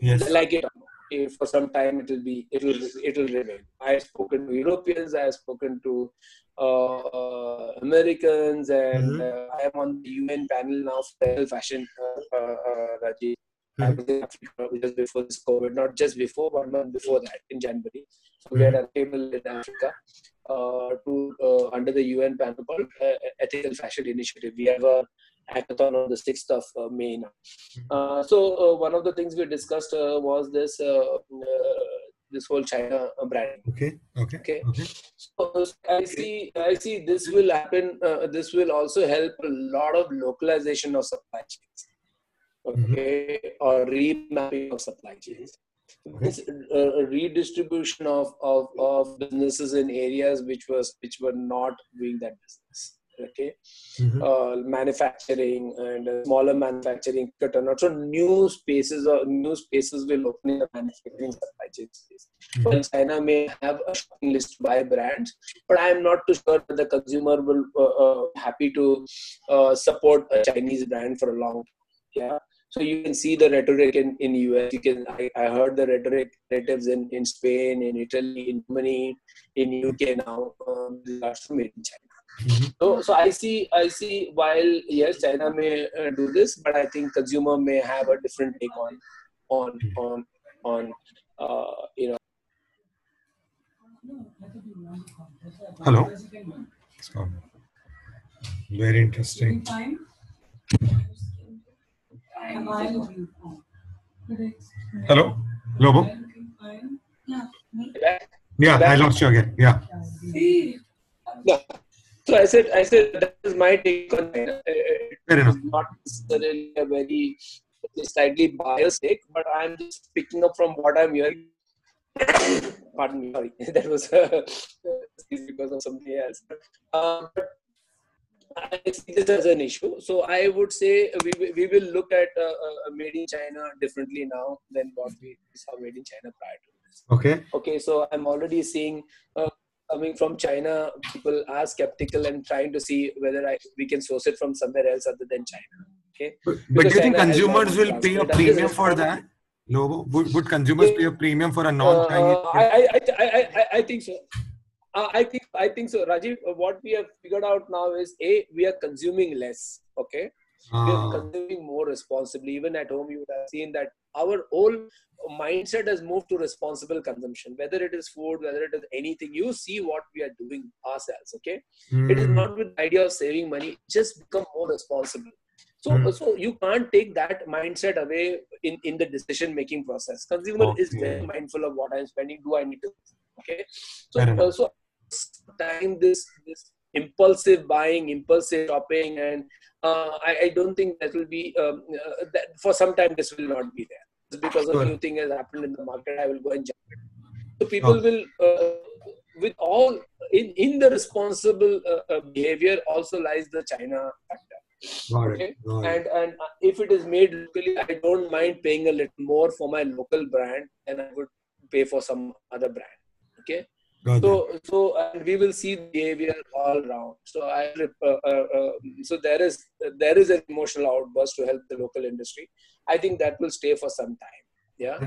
Yes. They like it. or not. For some time, it will be, it will, it will remain. I have spoken to Europeans. I have spoken to uh, Americans, and Mhm. uh, I am on the UN panel now for fashion, uh, uh, uh, Rajiv. I Mhm. was in Africa just before this COVID, not just before, one month before that in January. So we had a table in Africa uh, to uh, under the UN panel called uh, Ethical Fashion Initiative. We have a hackathon on the 6th of uh, May now. Uh, so uh, one of the things we discussed uh, was this uh, uh, this whole China brand. Okay. Okay. Okay. Okay. So I see, I see this will happen. Uh, this will also help a lot of localization of supply chains, okay, or remapping of supply chains. This uh, redistribution of, of of businesses in areas which was which were not doing that business. Okay, Mhm. uh, manufacturing and uh, smaller manufacturing turn. So new spaces or new spaces will open in the manufacturing supply chain space. Mhm. Well, China may have a shopping list by brands, but I am not too sure that the consumer will uh, uh, happy to uh, support a Chinese brand for a long time. Yeah. So you can see the rhetoric in, in US. You can I, I heard the rhetoric narratives in, in Spain, in Italy, in Germany, in UK now. Um, that's made in China. Mhm. So, so I see, I see. While yes, China may uh, do this, but I think consumer may have a different take on, on, on, on, uh, you know. Hello. So, very interesting. Hello, Lobo. Yeah, I lost you again. Yeah. Yeah. So I said, I said that is my take on China. It Fair enough. is not necessarily a very slightly biased take, but I'm just picking up from what I'm hearing. Pardon me, sorry, that was uh, because of something else. Um, I see this as an issue. So I would say we, will- we will look at uh, uh, made in China differently now than what we saw made in China prior to this Okay. okay so i'm already seeing uh, coming from china people are skeptical and trying to see whether I, we can source it from somewhere else other than china okay But, but do you think China has consumers will pay a transferred. I'm just premium for that? Lobo, would, would consumers pay a premium for a non-Chinese? uh, I, I, I, I, I, I think so uh, i think i think so rajiv uh, what we have figured out now is a we are consuming less okay we are Ah, consuming more responsibly. Even at home, you would have seen that our whole mindset has moved to responsible consumption. Whether it is food, whether it is anything, you see what we are doing ourselves. Okay, it is hmm, not with the idea of saving money. Just become more responsible. So, Hmm. so you can't take that mindset away in, in the decision making process. Consumer is very mindful of what I'm spending. Do I need to? Okay. So, so time this this impulsive buying, impulsive shopping, and uh, I, I don't think that will be um, uh, that for some time. This will not be there Just because Sure. a new thing has happened in the market. I will go and jump. So people Okay. will, uh, with all in in the responsible uh, uh, behavior, also lies the China factor. Got Okay. it. Got it. And and uh, if it is made locally, I don't mind paying a little more for my local brand than I would pay for some other brand. Okay. Got So so and we will see behavior all around. So I uh, uh, uh, so there is there is an emotional outburst to help the local industry. I think that will stay for some time. Yeah.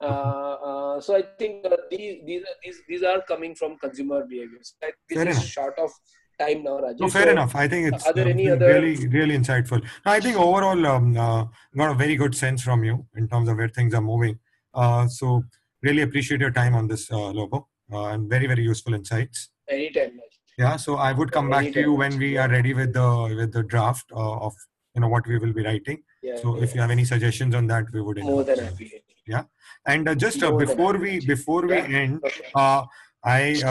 Uh, uh, so I think uh, these these are these, these are coming from consumer behaviors. Like, This Fair is enough. short of time now, Rajesh. No, fair So, enough. I think it's uh, any other- really, really insightful. I think overall, um, uh, got a very good sense from you in terms of where things are moving. Uh, so really appreciate your time on this, uh, Lobo, and very, very useful insights. Anytime. Yeah. So I would come back to you when we are ready with the with the draft uh, of you know what we will be writing. Yeah. So yeah. if you have any suggestions on that, we would. more than happy. And uh, just uh, before we before we Yeah. end, uh, I. Uh,